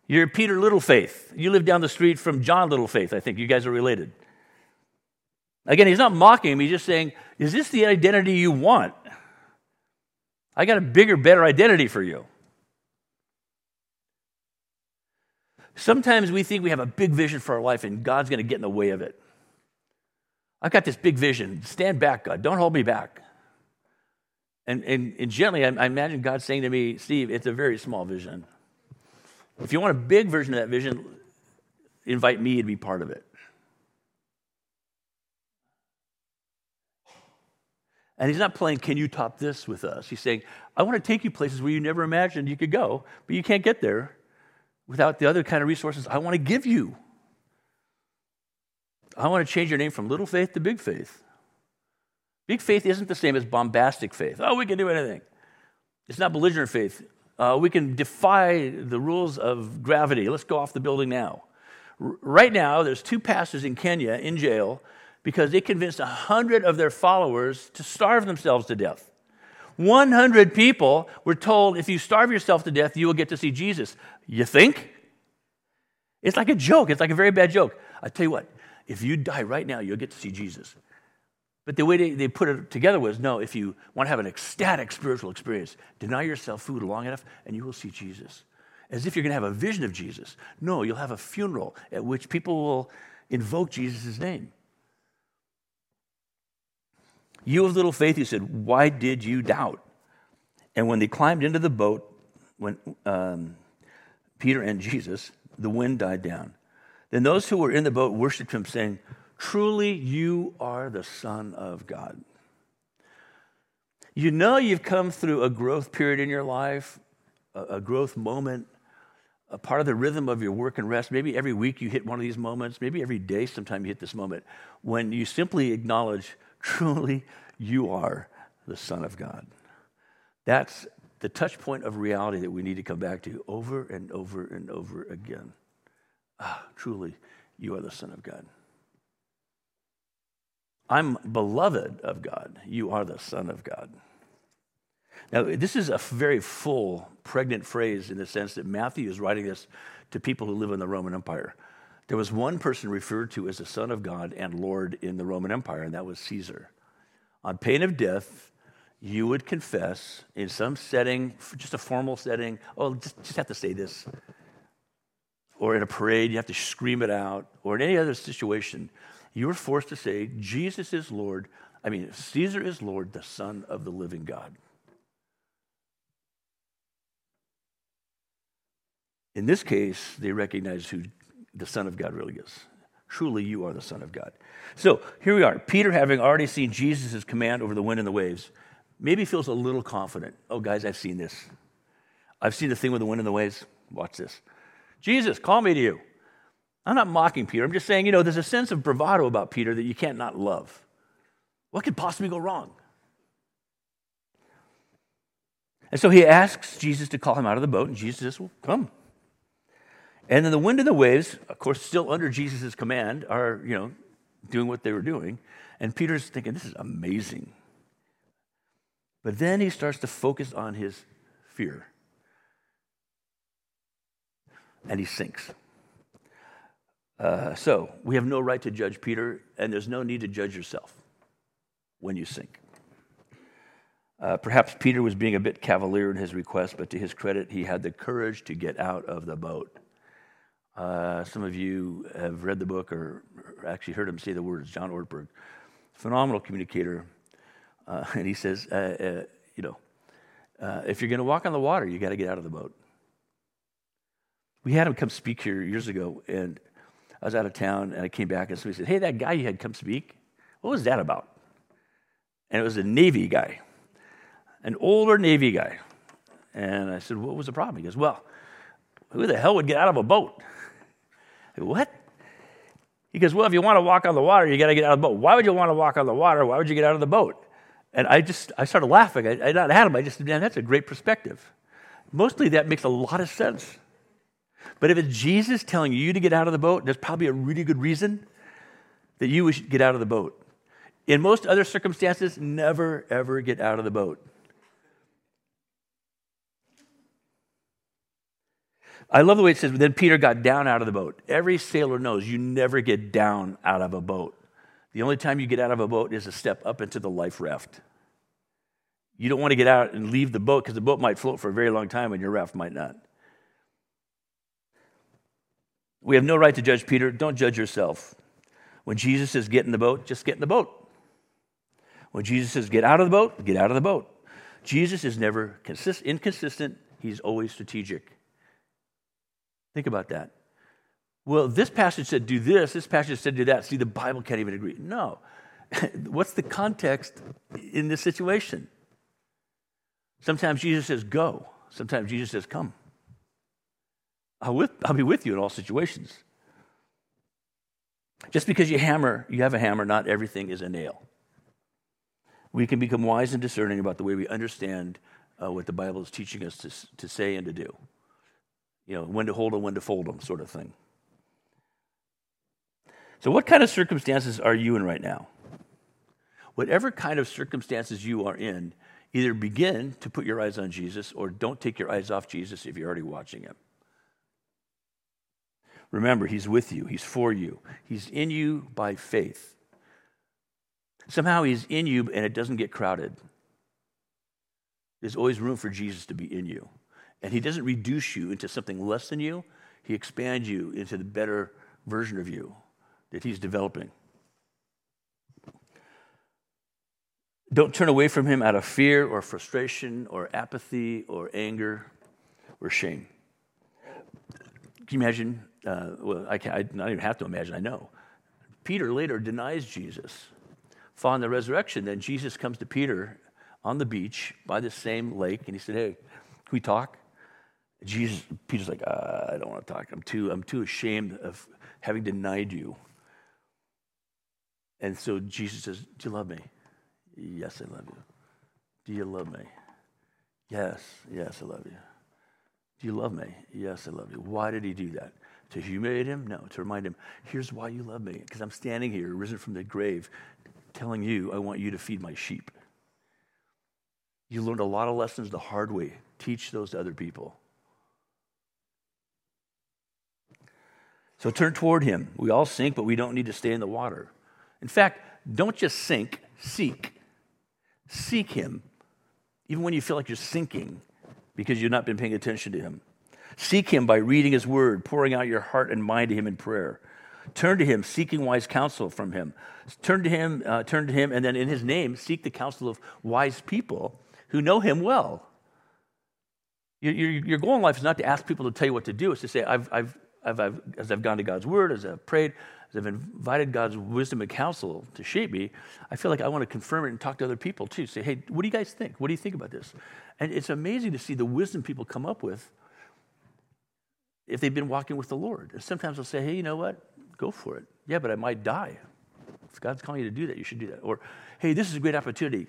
[SPEAKER 3] You're Peter Little Faith. You live down the street from John Little Faith. I think you guys are related. Again, he's not mocking him. He's just saying, Is this the identity you want? I got a bigger, better identity for you. Sometimes we think we have a big vision for our life and God's going to get in the way of it. I've got this big vision. Stand back, God. Don't hold me back. And, and, and gently, I, I imagine God saying to me, Steve, it's a very small vision. If you want a big version of that vision, invite me to be part of it. And he's not playing, can you top this with us? He's saying, I want to take you places where you never imagined you could go, but you can't get there without the other kind of resources I want to give you. I want to change your name from little faith to big faith. Big faith isn't the same as bombastic faith. Oh, we can do anything. It's not belligerent faith. Uh, we can defy the rules of gravity. Let's go off the building now. R- right now, there's two pastors in Kenya in jail because they convinced 100 of their followers to starve themselves to death. 100 people were told if you starve yourself to death, you will get to see Jesus. You think? It's like a joke. It's like a very bad joke. I tell you what, if you die right now, you'll get to see Jesus. But the way they, they put it together was no, if you want to have an ecstatic spiritual experience, deny yourself food long enough and you will see Jesus. As if you're going to have a vision of Jesus. No, you'll have a funeral at which people will invoke Jesus' name. You of little faith, he said, why did you doubt? And when they climbed into the boat, when um, Peter and Jesus, the wind died down. Then those who were in the boat worshiped him, saying, Truly, you are the Son of God. You know you've come through a growth period in your life, a, growth moment, a part of the rhythm of your work and rest. Maybe every week you hit one of these moments. Maybe every day, sometime you hit this moment when you simply acknowledge, truly, you are the Son of God. That's the touch point of reality that we need to come back to over and over and over again. Ah, truly, you are the Son of God. I'm beloved of God. You are the Son of God. Now, this is a very full, pregnant phrase in the sense that Matthew is writing this to people who live in the Roman Empire. There was one person referred to as the Son of God and Lord in the Roman Empire, and that was Caesar. On pain of death, you would confess in some setting, just a formal setting, oh, just, just have to say this. Or in a parade, you have to scream it out, or in any other situation, you are forced to say, Jesus is Lord. I mean, Caesar is Lord, the Son of the living God. In this case, they recognize who the Son of God really is. Truly, you are the Son of God. So here we are. Peter, having already seen Jesus' command over the wind and the waves, maybe feels a little confident. Oh, guys, I've seen this. I've seen the thing with the wind and the waves. Watch this. Jesus, call me to you. I'm not mocking Peter. I'm just saying, you know, there's a sense of bravado about Peter that you can't not love. What could possibly go wrong? And so he asks Jesus to call him out of the boat, and Jesus says, Well, come. And then the wind and the waves, of course, still under Jesus' command, are, you know, doing what they were doing. And Peter's thinking, This is amazing. But then he starts to focus on his fear. And he sinks. Uh, so we have no right to judge Peter, and there's no need to judge yourself when you sink. Uh, perhaps Peter was being a bit cavalier in his request, but to his credit, he had the courage to get out of the boat. Uh, some of you have read the book or actually heard him say the words, John Ortberg, phenomenal communicator. Uh, [laughs] and he says, uh, uh, you know, if you're going to walk on the water, you got to get out of the boat. We had him come speak here years ago, and I was out of town and I came back and somebody said, Hey, that guy you had come speak, what was that about? And it was a Navy guy, an older Navy guy. And I said, What was the problem? He goes, Well, who the hell would get out of a boat? What? He goes, Well, if you want to walk on the water, you got to get out of the boat. Why would you want to walk on the water? Why would you get out of the boat? And I just, I started laughing. I, I not at him. I just, man, that's a great perspective. Mostly that makes a lot of sense. But if it's Jesus telling you to get out of the boat, there's probably a really good reason that you should get out of the boat. In most other circumstances, never, ever get out of the boat. I love the way it says, then Peter got down out of the boat. Every sailor knows you never get down out of a boat. The only time you get out of a boat is a step up into the life raft. You don't want to get out and leave the boat because the boat might float for a very long time and your raft might not. We have no right to judge Peter. Don't judge yourself. When Jesus says get in the boat, just get in the boat. When Jesus says get out of the boat, get out of the boat. Jesus is never consist- inconsistent, he's always strategic. Think about that. Well, this passage said do this, this passage said do that. See, the Bible can't even agree. No. [laughs] What's the context in this situation? Sometimes Jesus says go, sometimes Jesus says come. I'll, with, I'll be with you in all situations. Just because you hammer, you have a hammer, not everything is a nail. We can become wise and discerning about the way we understand uh, what the Bible is teaching us to, to say and to do. You know, when to hold them, when to fold them, sort of thing. So, what kind of circumstances are you in right now? Whatever kind of circumstances you are in, either begin to put your eyes on Jesus or don't take your eyes off Jesus if you're already watching him. Remember, He's with you, He's for you, He's in you by faith. Somehow He's in you and it doesn't get crowded. There's always room for Jesus to be in you. And He doesn't reduce you into something less than you, He expands you into the better version of you that He's developing. Don't turn away from Him out of fear or frustration or apathy or anger or shame. Can you imagine uh, well, I, can't, I don't even have to imagine, I know. Peter later denies Jesus. Following the resurrection, then Jesus comes to Peter on the beach by the same lake, and he said, Hey, can we talk? Jesus, Peter's like, uh, I don't want to talk. I'm too, I'm too ashamed of having denied you. And so Jesus says, Do you love me? Yes, I love you. Do you love me? Yes, yes, I love you. Do you love me? Yes, I love you. Why did he do that? To humiliate him? No, to remind him, here's why you love me. Because I'm standing here, risen from the grave, telling you, I want you to feed my sheep. You learned a lot of lessons the hard way. Teach those to other people. So turn toward him. We all sink, but we don't need to stay in the water. In fact, don't just sink, seek. Seek him, even when you feel like you're sinking because you've not been paying attention to him. Seek him by reading his word, pouring out your heart and mind to him in prayer. Turn to him, seeking wise counsel from him. Turn to him, uh, turn to him, and then in his name, seek the counsel of wise people who know him well. Your, your, your goal in life is not to ask people to tell you what to do, it's to say, I've, I've, I've, I've, as I've gone to God's word, as I've prayed, as I've invited God's wisdom and counsel to shape me, I feel like I want to confirm it and talk to other people too. Say, hey, what do you guys think? What do you think about this? And it's amazing to see the wisdom people come up with if they've been walking with the Lord. And sometimes they'll say, hey, you know what? Go for it. Yeah, but I might die. If God's calling you to do that, you should do that. Or, hey, this is a great opportunity.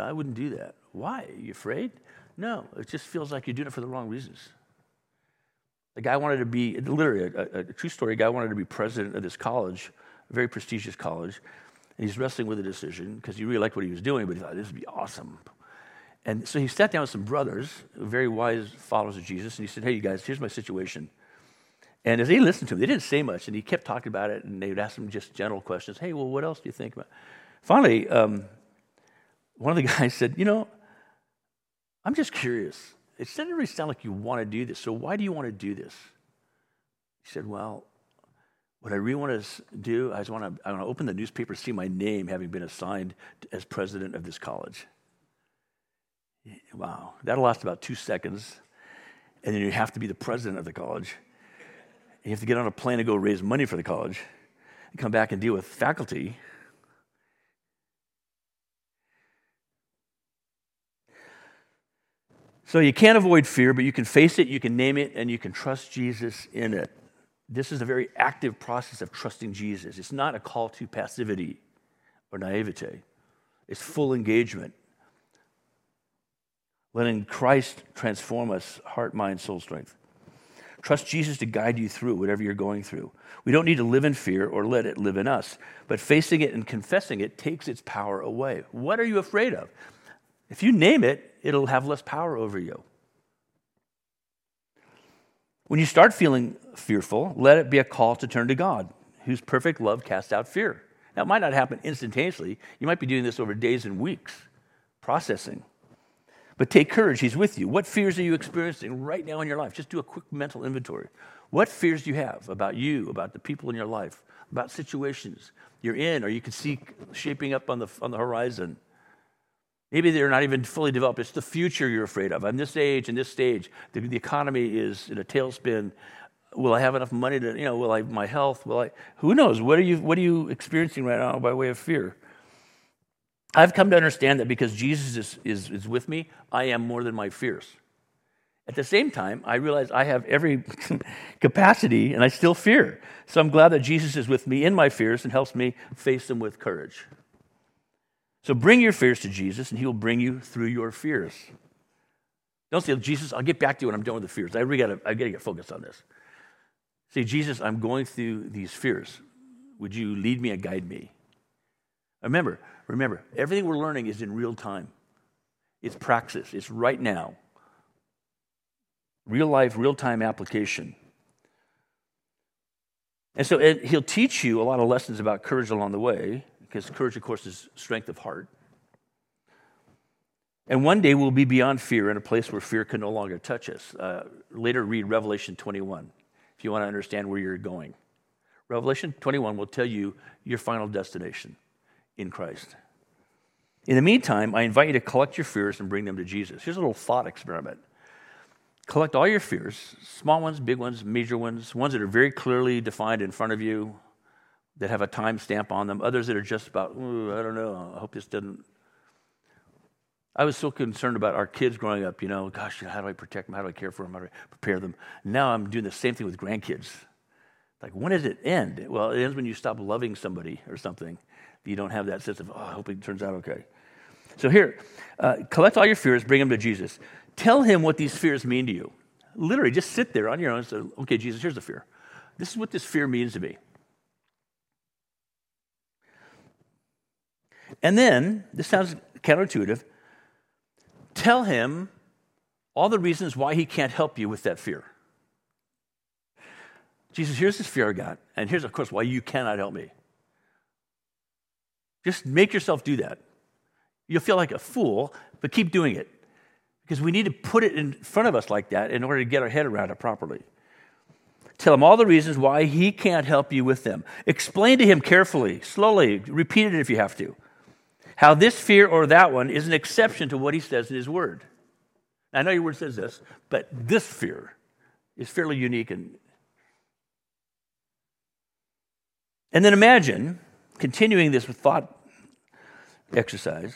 [SPEAKER 3] I wouldn't do that. Why? Are you afraid? No, it just feels like you're doing it for the wrong reasons. A guy wanted to be, literally, a, a, true story, guy wanted to be president of this college, a very prestigious college. And he's wrestling with a decision because he really liked what he was doing, but he thought, this would be awesome. And so he sat down with some brothers, very wise followers of Jesus, and he said, Hey, you guys, here's my situation. And as they listened to him, they didn't say much, and he kept talking about it, and they would ask him just general questions. Hey, well, what else do you think about? Finally, um, one of the [laughs] guys said, You know, I'm just curious. It doesn't really sound like you want to do this, so why do you want to do this? He said, Well, what I really want to do, I just want to, I want to open the newspaper, see my name having been assigned as president of this college. Wow, that'll last about two seconds. And then you have to be the president of the college. You have to get on a plane to go raise money for the college and come back and deal with faculty. So you can't avoid fear, but you can face it, you can name it, and you can trust Jesus in it. This is a very active process of trusting Jesus. It's not a call to passivity or naivete, it's full engagement letting Christ transform us heart, mind, soul, strength. Trust Jesus to guide you through whatever you're going through. We don't need to live in fear or let it live in us, but facing it and confessing it takes its power away. What are you afraid of? If you name it, it'll have less power over you. When you start feeling fearful, let it be a call to turn to God, whose perfect love casts out fear. Now, it might not happen instantaneously. You might be doing this over days and weeks, processing. But take courage, he's with you. What fears are you experiencing right now in your life? Just do a quick mental inventory. What fears do you have about you, about the people in your life, about situations you're in or you can see shaping up on the, on the horizon? Maybe they're not even fully developed. It's the future you're afraid of. I'm this age and this stage. The, the economy is in a tailspin. Will I have enough money to, you know, will I, have my health, will I, who knows? What are you, what are you experiencing right now by way of fear? I've come to understand that because Jesus is, is, is with me, I am more than my fears. At the same time, I realize I have every [laughs] capacity and I still fear. So I'm glad that Jesus is with me in my fears and helps me face them with courage. So bring your fears to Jesus and he will bring you through your fears. Don't say, Jesus, I'll get back to you when I'm done with the fears. I really gotta, get focused on this. Say, Jesus, I'm going through these fears. Would you lead me and guide me? Remember, remember, everything we're learning is in real time. It's praxis, it's right now. Real life, real time application. And so it, he'll teach you a lot of lessons about courage along the way, because courage, of course, is strength of heart. And one day we'll be beyond fear in a place where fear can no longer touch us. Uh, later, read Revelation 21 if you want to understand where you're going. Revelation 21 will tell you your final destination in Christ. In the meantime, I invite you to collect your fears and bring them to Jesus. Here's a little thought experiment. Collect all your fears, small ones, big ones, major ones, ones that are very clearly defined in front of you, that have a time stamp on them, others that are just about, I don't know, I hope this doesn't. I was so concerned about our kids growing up, you know, gosh, how do I protect them? How do I care for them? How do I prepare them? Now I'm doing the same thing with grandkids. Like, when does it end? Well, it ends when you stop loving somebody or something. You don't have that sense of, oh, I hope it turns out okay. So here, uh, collect all your fears, bring them to Jesus. Tell him what these fears mean to you. Literally, just sit there on your own and say, okay, Jesus, here's the fear. This is what this fear means to me. And then, this sounds counterintuitive, tell him all the reasons why he can't help you with that fear. Jesus, here's this fear I got, and here's, of course, why you cannot help me. Just make yourself do that. You'll feel like a fool, but keep doing it because we need to put it in front of us like that in order to get our head around it properly. Tell him all the reasons why he can't help you with them. Explain to him carefully, slowly, repeat it if you have to, how this fear or that one is an exception to what he says in his word. I know your word says this, but this fear is fairly unique. And, and then imagine continuing this with thought exercise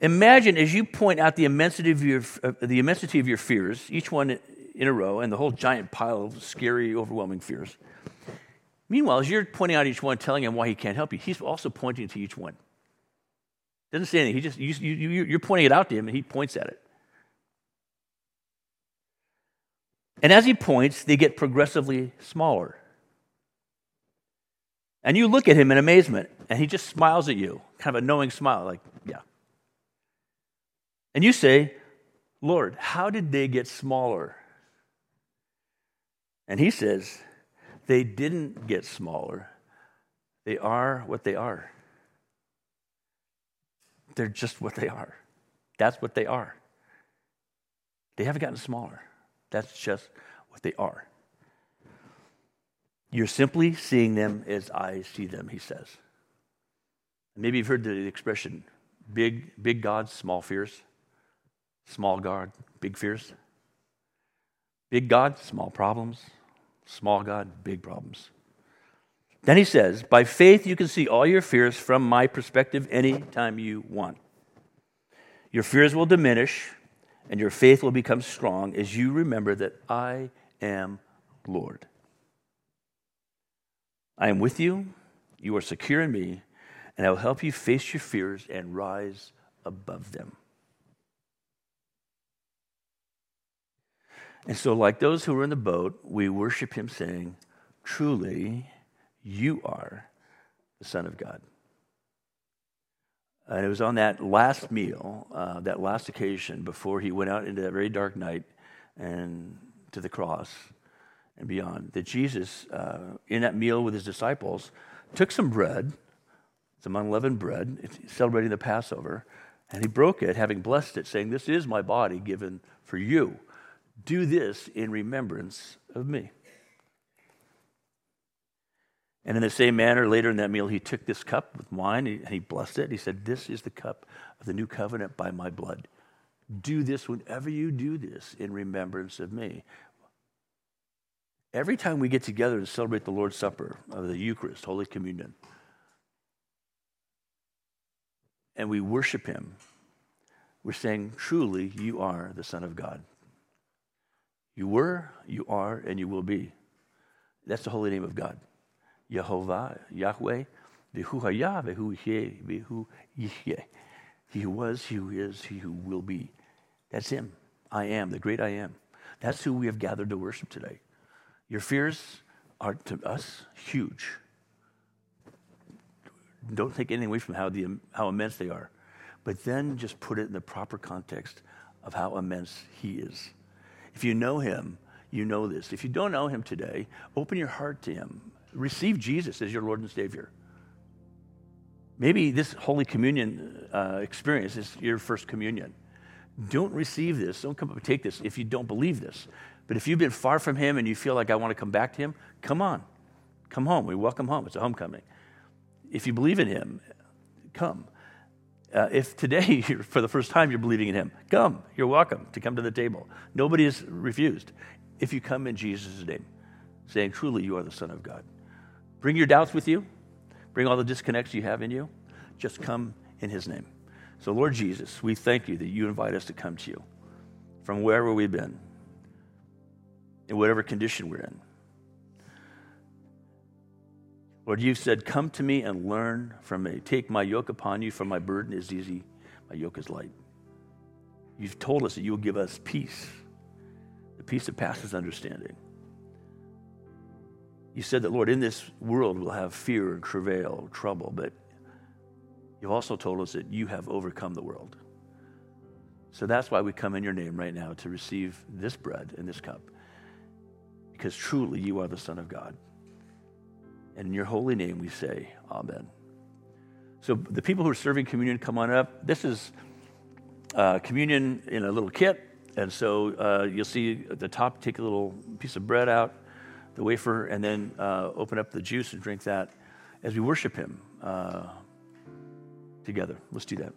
[SPEAKER 3] Imagine as you point out the immensity of your, uh, the immensity of your fears, each one in a row, and the whole giant pile of scary, overwhelming fears. Meanwhile, as you're pointing out each one, telling him why he can't help you, he's also pointing to each one. Doesn't say anything. He just you, you, you're pointing it out to him, and he points at it. And as he points, they get progressively smaller. And you look at him in amazement, and he just smiles at you, kind of a knowing smile, like, yeah. And you say, Lord, how did they get smaller? And he says, they didn't get smaller. They are what they are. They're just what they are. That's what they are. They haven't gotten smaller. That's just what they are. You're simply seeing them as I see them, he says. Maybe you've heard the expression big, big gods, small fears. Small God, big fears. Big God, small problems. Small God, big problems. Then he says, By faith, you can see all your fears from my perspective anytime you want. Your fears will diminish, and your faith will become strong as you remember that I am Lord. I am with you, you are secure in me, and I will help you face your fears and rise above them. And so, like those who were in the boat, we worship him, saying, Truly, you are the Son of God. And it was on that last meal, uh, that last occasion, before he went out into that very dark night and to the cross and beyond, that Jesus, uh, in that meal with his disciples, took some bread, some unleavened bread, celebrating the Passover, And he broke it, having blessed it, saying, This is my body given for you. Do this in remembrance of me. And in the same manner, later in that meal, he took this cup with wine and he blessed it. He said, This is the cup of the new covenant by my blood. Do this whenever you do this in remembrance of me. Every time we get together and celebrate the Lord's Supper of the Eucharist, Holy Communion, and we worship him, we're saying, truly, you are the Son of God. You were, you are, and you will be. That's the holy name of God. Yehovah, Yahweh, Vehu Haya, Vehu Ye, Vehu Yihye. He who was, he who is, he who will be. That's him. I am, the great I am. That's who we have gathered to worship today. Your fears are to us huge. Don't take anything away from how, the, how immense they are, but then just put it in the proper context of how immense he is. If you know him, you know this. If you don't know him today, open your heart to him. Receive Jesus as your Lord and Savior. Maybe this Holy Communion uh, experience is your first communion. Don't receive this. Don't come up and take this if you don't believe this. But if you've been far from Him and you feel like I want to come back to Him, come on. Come home. We welcome home. It's a homecoming. If you believe in Him, come. Uh, if today, [laughs] for the first time, you're believing in Him, come. You're welcome to come to the table. Nobody is refused. If you come in Jesus' name, saying, Truly, you are the Son of God. Bring your doubts with you, bring all the disconnects you have in you. Just come in His name. So, Lord Jesus, we thank you that you invite us to come to you from wherever we've been, in whatever condition we're in. Lord, you've said, Come to me and learn from me. Take my yoke upon you, for my burden is easy, my yoke is light. You've told us that you will give us peace, the peace that passes understanding. You said that, Lord, in this world we'll have fear and travail, trouble, but You've also told us that you have overcome the world. So that's why we come in your name right now to receive this bread and this cup. Because truly you are the Son of God. And in your holy name we say, Amen. So the people who are serving communion, come on up. This is uh, communion in a little kit. And so uh, you'll see at the top, take a little piece of bread out, the wafer, and then uh, open up the juice and drink that as we worship Him. Uh, together. Let's do that.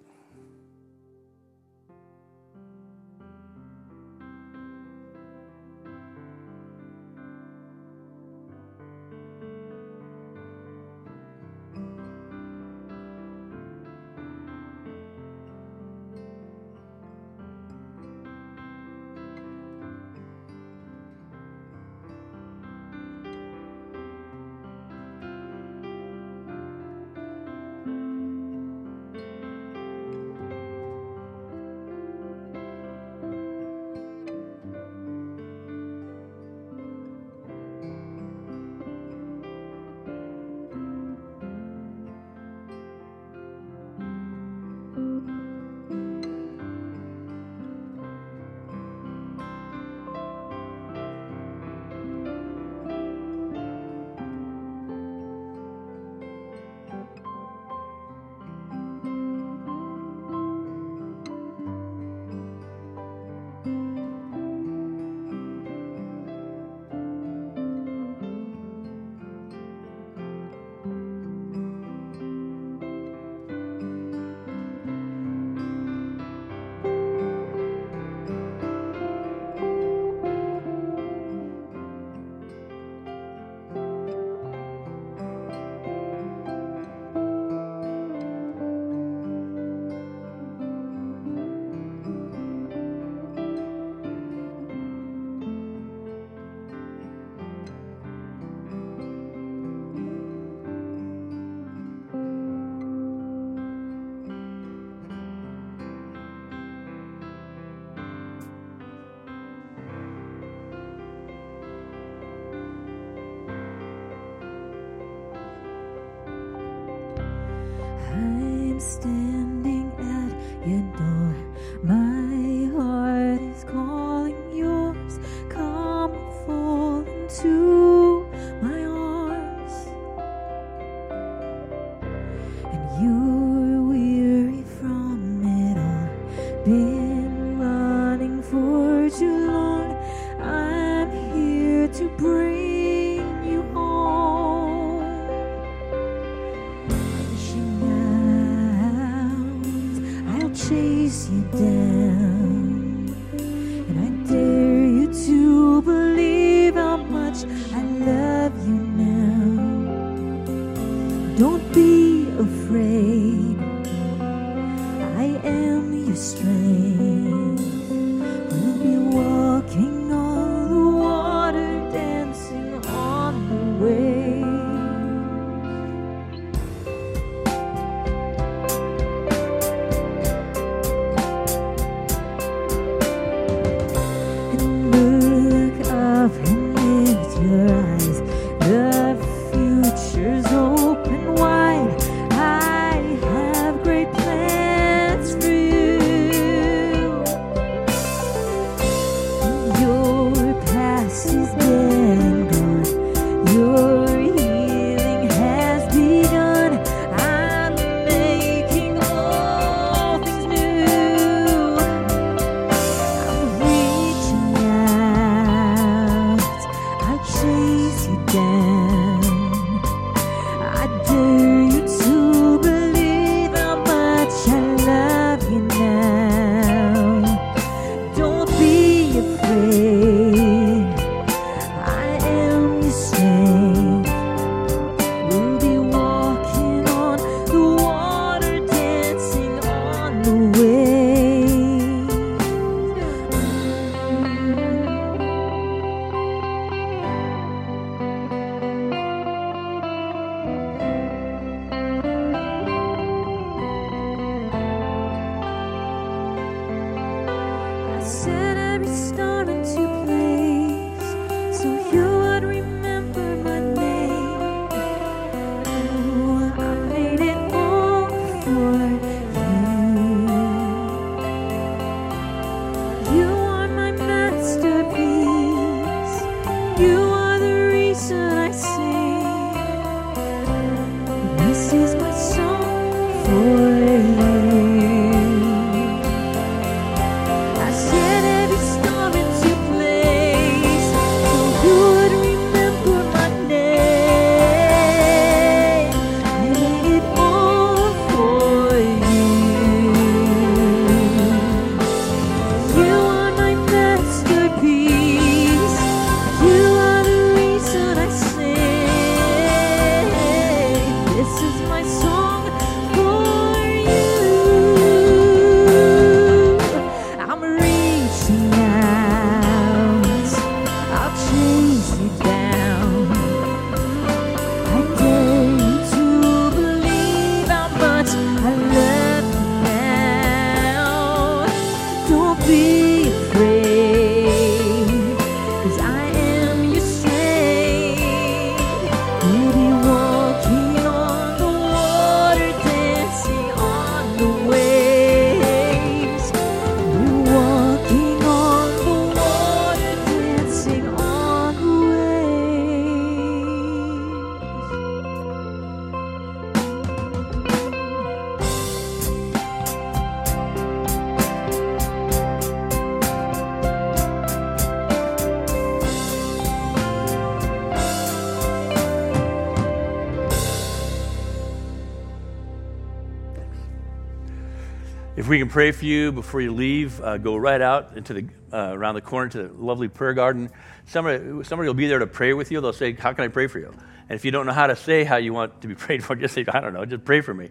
[SPEAKER 3] If we can pray for you before you leave, uh, go right out into the uh, around the corner to the lovely prayer garden. Somebody, somebody will be there to pray with you. They'll say, "How can I pray for you?" And if you don't know how to say how you want to be [laughs] prayed for, just say, "I don't know, just pray for me."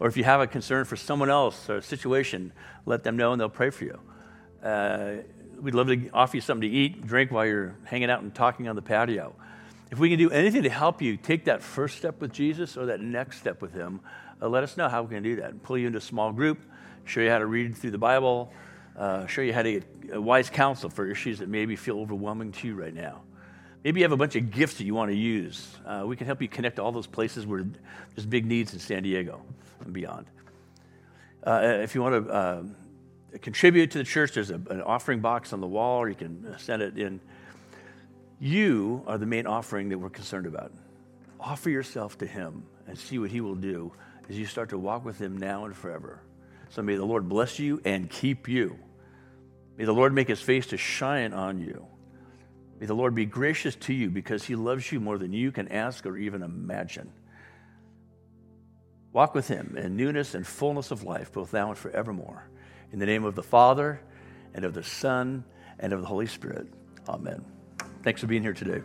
[SPEAKER 3] Or if you have a concern for someone else or a situation, let them know and they'll pray for you. Uh, we'd love to offer you something to eat, drink while you're hanging out and talking on the patio. If we can do anything to help you take that first step with Jesus or that next step with Him, uh, let us know how we can do that. and Pull you into a small group, show you how to read through the Bible, uh, show you how to get uh, wise counsel for issues that maybe feel overwhelming to you right now. Maybe you have a bunch of gifts that you want to use. Uh, we can help you connect to all those places where there's big needs in San Diego and beyond. Uh, if you want to uh, contribute to the church, there's a, an offering box on the wall, or you can send it in. You are the main offering that we're concerned about. Offer yourself to Him and see what He will do as you start to walk with Him now and forever. So may the Lord bless you and keep you. May the Lord make his face to shine on you. May the Lord be gracious to you because he loves you more than you can ask or even imagine. Walk with him in newness and fullness of life, both now and forevermore. In the name of the Father, and of the Son, and of the Holy Spirit. Amen. Thanks for being here today.